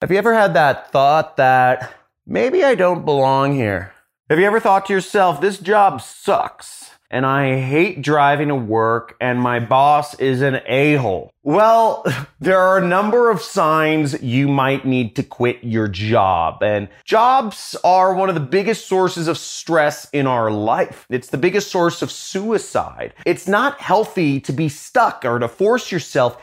Have you ever had that thought that maybe I don't belong here? Have you ever thought to yourself, this job sucks and I hate driving to work and my boss is an a-hole? Well, there are a number of signs you might need to quit your job. And jobs are one of the biggest sources of stress in our life. It's the biggest source of suicide. It's not healthy to be stuck or to force yourself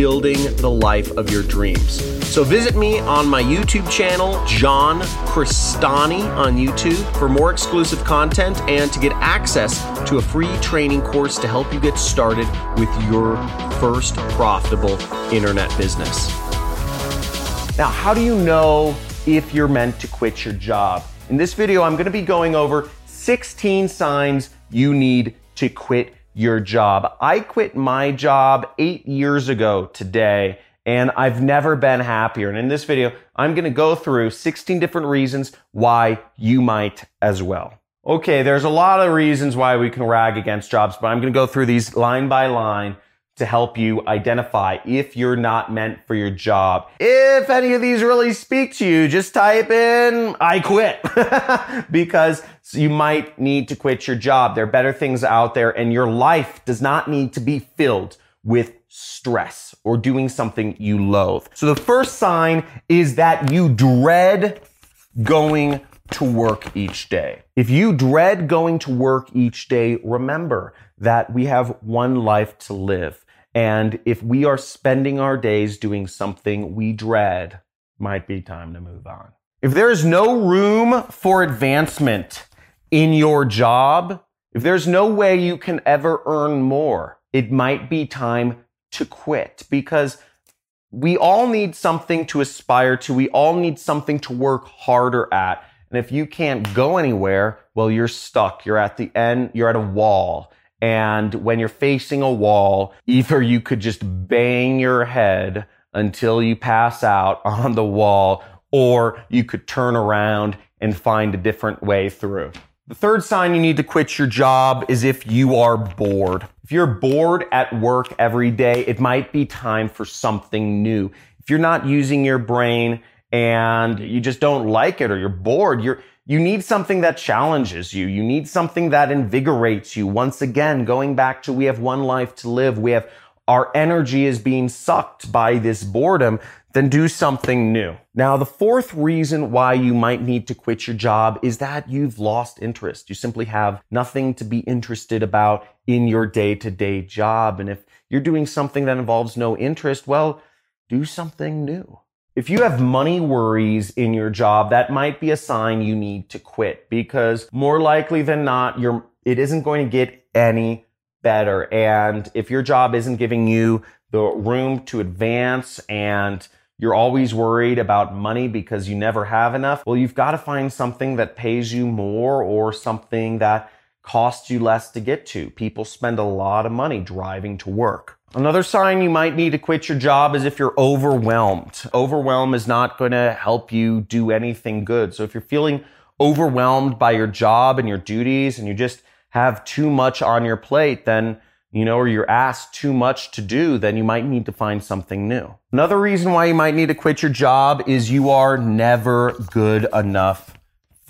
building the life of your dreams. So visit me on my YouTube channel, John Crestani on YouTube, for more exclusive content and to get access to a free training course to help you get started with your first profitable internet business. Now, how do you know if you're meant to quit your job? In this video, I'm going to be going over 16 signs you need to quit your job. I quit my job eight years ago today and I've never been happier. And in this video, I'm going to go through 16 different reasons why you might as well. Okay, there's a lot of reasons why we can rag against jobs, but I'm going to go through these line by line to help you identify if you're not meant for your job. If any of these really speak to you, just type in, I quit, because you might need to quit your job. There are better things out there and your life does not need to be filled with stress or doing something you loathe. So the first sign is that you dread going to work each day. If you dread going to work each day, remember that we have one life to live. And if we are spending our days doing something we dread, might be time to move on. If there is no room for advancement in your job, if there's no way you can ever earn more, it might be time to quit because we all need something to aspire to. We all need something to work harder at. And if you can't go anywhere, well, you're stuck. You're at the end, you're at a wall. And when you're facing a wall, either you could just bang your head until you pass out on the wall, or you could turn around and find a different way through. The third sign you need to quit your job is if you are bored. If you're bored at work every day, it might be time for something new. If you're not using your brain and you just don't like it or you're bored, you're, you need something that challenges you. You need something that invigorates you. Once again, going back to we have one life to live. We have our energy is being sucked by this boredom. Then do something new. Now, the fourth reason why you might need to quit your job is that you've lost interest. You simply have nothing to be interested about in your day to day job. And if you're doing something that involves no interest, well, do something new. If you have money worries in your job, that might be a sign you need to quit because more likely than not, you're, it isn't going to get any better. And if your job isn't giving you the room to advance and you're always worried about money because you never have enough, well, you've got to find something that pays you more or something that costs you less to get to. People spend a lot of money driving to work. Another sign you might need to quit your job is if you're overwhelmed. Overwhelm is not going to help you do anything good. So if you're feeling overwhelmed by your job and your duties and you just have too much on your plate, then you know, or you're asked too much to do, then you might need to find something new. Another reason why you might need to quit your job is you are never good enough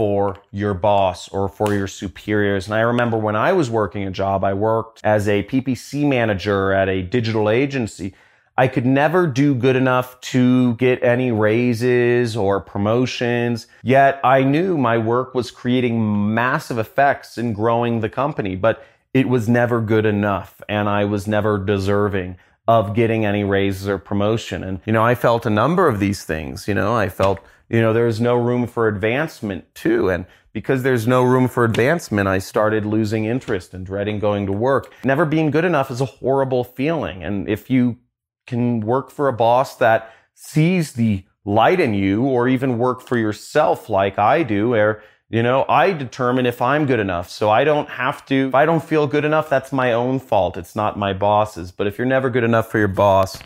for your boss or for your superiors. And I remember when I was working a job, I worked as a PPC manager at a digital agency. I could never do good enough to get any raises or promotions. Yet I knew my work was creating massive effects in growing the company, but it was never good enough and I was never deserving of getting any raises or promotion. And, you know, I felt a number of these things. You know, I felt you know, there's no room for advancement too. And because there's no room for advancement, I started losing interest and dreading going to work. Never being good enough is a horrible feeling. And if you can work for a boss that sees the light in you or even work for yourself like I do, where, you know, I determine if I'm good enough. So I don't have to, if I don't feel good enough, that's my own fault. It's not my boss's. But if you're never good enough for your boss,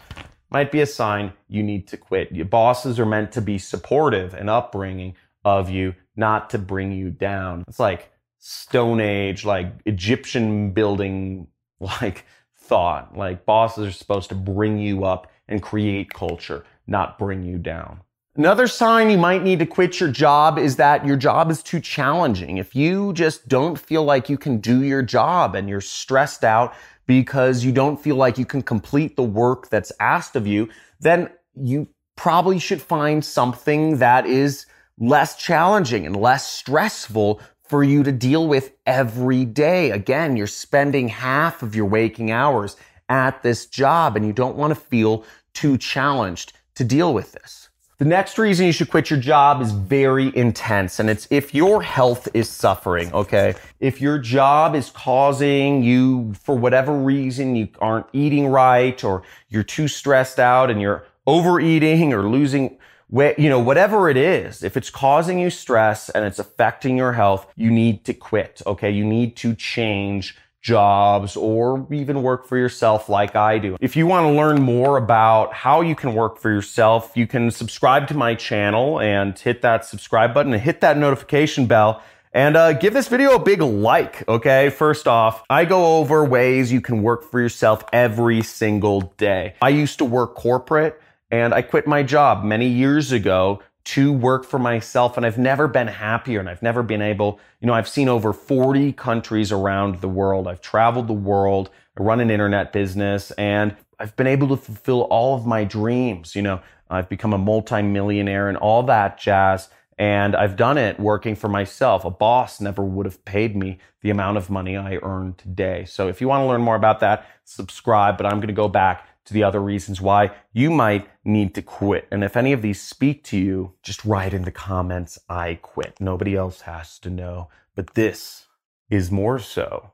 might be a sign you need to quit. Your bosses are meant to be supportive and upbringing of you, not to bring you down. It's like Stone Age, like Egyptian building, like thought. Like bosses are supposed to bring you up and create culture, not bring you down. Another sign you might need to quit your job is that your job is too challenging. If you just don't feel like you can do your job and you're stressed out because you don't feel like you can complete the work that's asked of you, then you probably should find something that is less challenging and less stressful for you to deal with every day. Again, you're spending half of your waking hours at this job and you don't want to feel too challenged to deal with this. The next reason you should quit your job is very intense and it's if your health is suffering, okay? If your job is causing you, for whatever reason, you aren't eating right or you're too stressed out and you're overeating or losing weight, you know, whatever it is, if it's causing you stress and it's affecting your health, you need to quit. Okay. You need to change jobs or even work for yourself like I do. If you want to learn more about how you can work for yourself, you can subscribe to my channel and hit that subscribe button and hit that notification bell. And uh, give this video a big like, okay? First off, I go over ways you can work for yourself every single day. I used to work corporate and I quit my job many years ago to work for myself. And I've never been happier and I've never been able, you know, I've seen over 40 countries around the world. I've traveled the world. I run an internet business and I've been able to fulfill all of my dreams. You know, I've become a multimillionaire and all that jazz. And I've done it working for myself. A boss never would have paid me the amount of money I earn today. So if you want to learn more about that, subscribe. But I'm going to go back to the other reasons why you might need to quit. And if any of these speak to you, just write in the comments, I quit. Nobody else has to know. But this is more so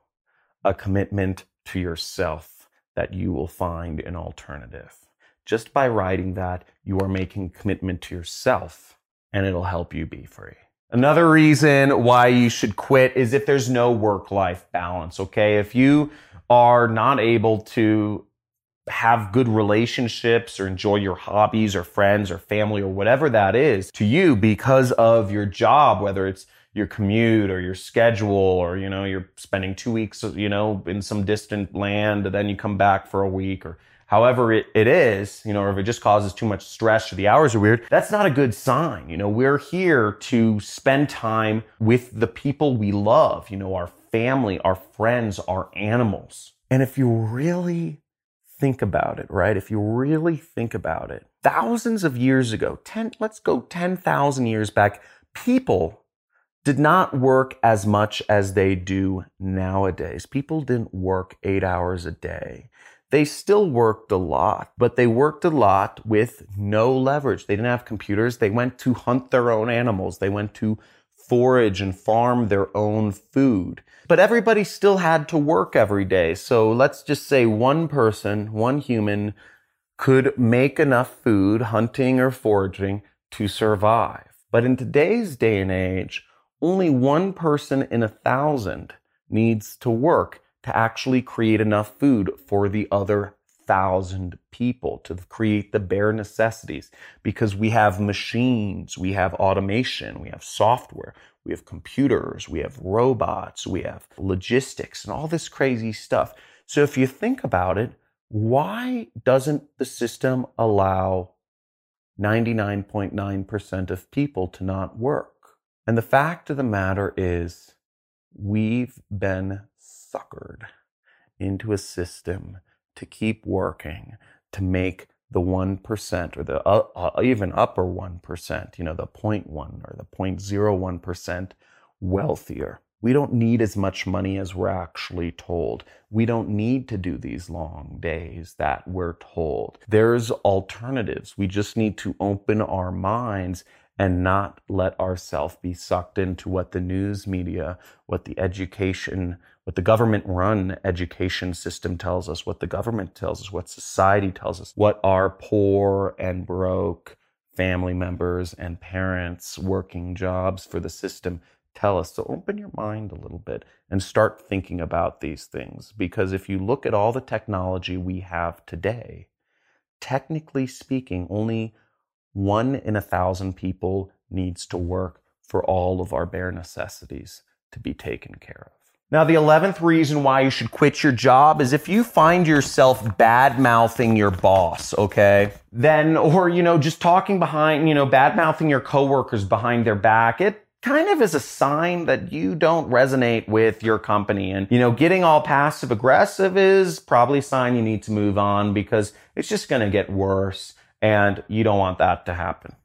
a commitment to yourself that you will find an alternative. Just by writing that, you are making commitment to yourself and it'll help you be free. Another reason why you should quit is if there's no work life balance. Okay. If you are not able to have good relationships or enjoy your hobbies or friends or family or whatever that is to you because of your job, whether it's your commute or your schedule or, you know, you're spending two weeks, you know, in some distant land and then you come back for a week or however it, it is, you know, or if it just causes too much stress or the hours are weird, that's not a good sign. You know, we're here to spend time with the people we love, you know, our family, our friends, our animals. And if you really think about it, right? If you really think about it, thousands of years ago, 10, let's go 10,000 years back, people did not work as much as they do nowadays. People didn't work eight hours a day. They still worked a lot, but they worked a lot with no leverage. They didn't have computers. They went to hunt their own animals. They went to forage and farm their own food. But everybody still had to work every day. So let's just say one person, one human could make enough food, hunting or foraging, to survive. But in today's day and age, only one person in a thousand needs to work to actually create enough food for the other thousand people to create the bare necessities because we have machines, we have automation, we have software, we have computers, we have robots, we have logistics and all this crazy stuff. So if you think about it, why doesn't the system allow 99.9% of people to not work? And the fact of the matter is, we've been suckered into a system to keep working to make the 1% or the uh, uh, even upper 1%, you know, the 0.1 or the 0.01% wealthier. We don't need as much money as we're actually told. We don't need to do these long days that we're told. There's alternatives. We just need to open our minds and not let ourselves be sucked into what the news media, what the education, what the government run education system tells us, what the government tells us, what society tells us, what our poor and broke family members and parents working jobs for the system tell us. So open your mind a little bit and start thinking about these things. Because if you look at all the technology we have today, technically speaking, only one in a thousand people needs to work for all of our bare necessities to be taken care of. Now, the 11th reason why you should quit your job is if you find yourself bad mouthing your boss, okay? Then, or, you know, just talking behind, you know, bad mouthing your coworkers behind their back, it kind of is a sign that you don't resonate with your company. And, you know, getting all passive aggressive is probably a sign you need to move on because it's just going to get worse and you don't want that to happen.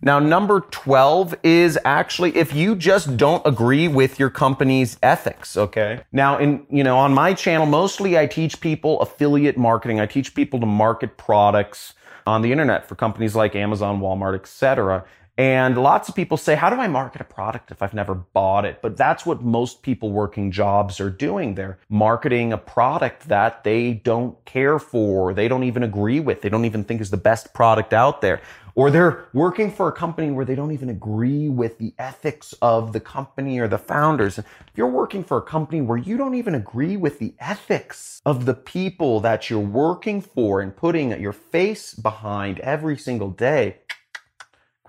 Now, number 12 is actually if you just don't agree with your company's ethics, okay? Now, in, you know, on my channel, mostly I teach people affiliate marketing. I teach people to market products on the internet for companies like Amazon, Walmart, etc. And lots of people say, how do I market a product if I've never bought it? But that's what most people working jobs are doing. They're marketing a product that they don't care for, they don't even agree with, they don't even think is the best product out there. Or they're working for a company where they don't even agree with the ethics of the company or the founders. If you're working for a company where you don't even agree with the ethics of the people that you're working for and putting your face behind every single day,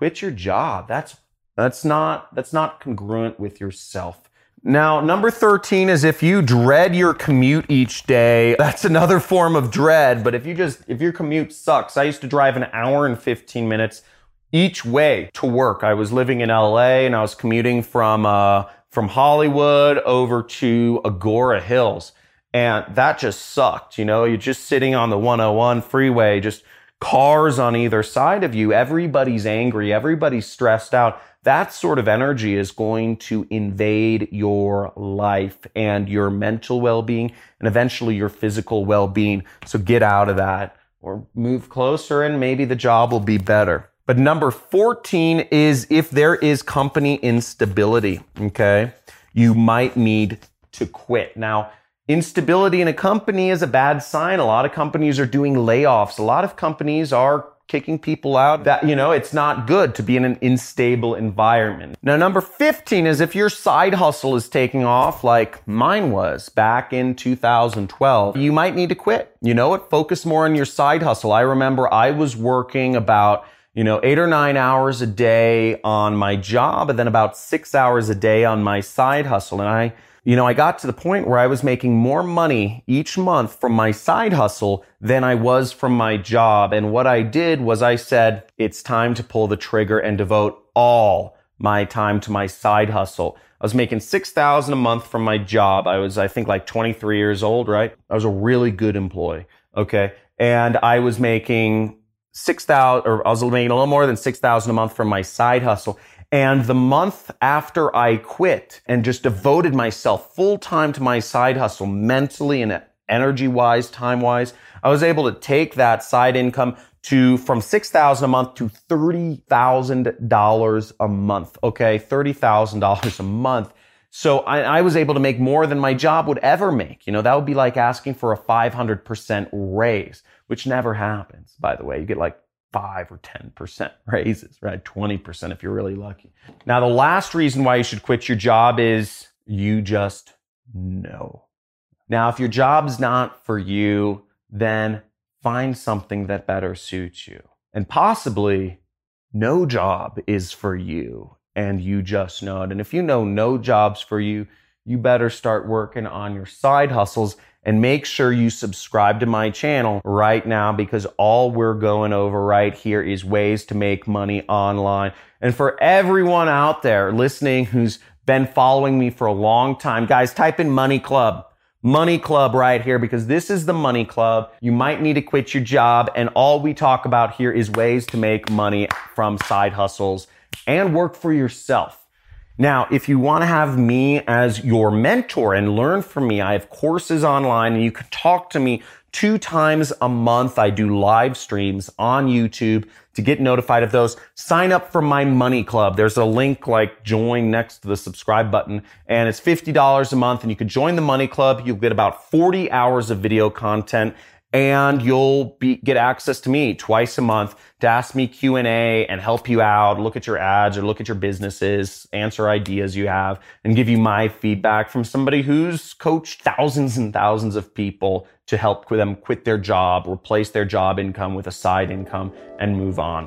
quit your job. That's that's not that's not congruent with yourself. Now, number 13 is if you dread your commute each day, that's another form of dread. But if you just, if your commute sucks, I used to drive an hour and 15 minutes each way to work. I was living in LA and I was commuting from, uh, from Hollywood over to Agoura Hills. And that just sucked. You know, you're just sitting on the 101 freeway, just cars on either side of you. Everybody's angry. Everybody's stressed out that sort of energy is going to invade your life and your mental well-being and eventually your physical well-being. So get out of that or move closer and maybe the job will be better. But number 14 is if there is company instability, okay? You might need to quit. Now, instability in a company is a bad sign. A lot of companies are doing layoffs. A lot of companies are kicking people out that you know it's not good to be in an unstable environment now number 15 is if your side hustle is taking off like mine was back in 2012 you might need to quit you know what focus more on your side hustle i remember i was working about you know, eight or nine hours a day on my job and then about six hours a day on my side hustle. And I you know, I got to the point where I was making more money each month from my side hustle than I was from my job. And what I did was I said, it's time to pull the trigger and devote all my time to my side hustle. I was making 6,000 a month from my job. I was, I think like 23 years old, right? I was a really good employee. Okay. And I was making 6,000 or I was making a little more than 6,000 a month from my side hustle. And the month after I quit and just devoted myself full time to my side hustle, mentally and energy wise, time wise, I was able to take that side income to from 6000 a month to $30,000 a month. Okay. $30,000 a month. So I, I, was able to make more than my job would ever make. You know, that would be like asking for a 500% raise, which never happens, by the way. You get like five or 10% raises, right? 20% if you're really lucky. Now, the last reason why you should quit your job is you just know. Now, if your job's not for you, then find something that better suits you. And possibly no job is for you and you just know it. And if you know no job's for you, you better start working on your side hustles and make sure you subscribe to my channel right now because all we're going over right here is ways to make money online. And for everyone out there listening who's been following me for a long time, guys, type in Money Club. Money Club right here because this is the Money Club. You might need to quit your job and all we talk about here is ways to make money from side hustles and work for yourself. Now, if you want to have me as your mentor and learn from me, I have courses online and you can talk to me two times a month. I do live streams on YouTube to get notified of those. Sign up for my money club. There's a link like join next to the subscribe button and it's $50 a month and you can join the money club. You'll get about 40 hours of video content and you'll be, get access to me twice a month to ask me Q&A and help you out, look at your ads or look at your businesses, answer ideas you have and give you my feedback from somebody who's coached thousands and thousands of people to help them quit their job, replace their job income with a side income and move on.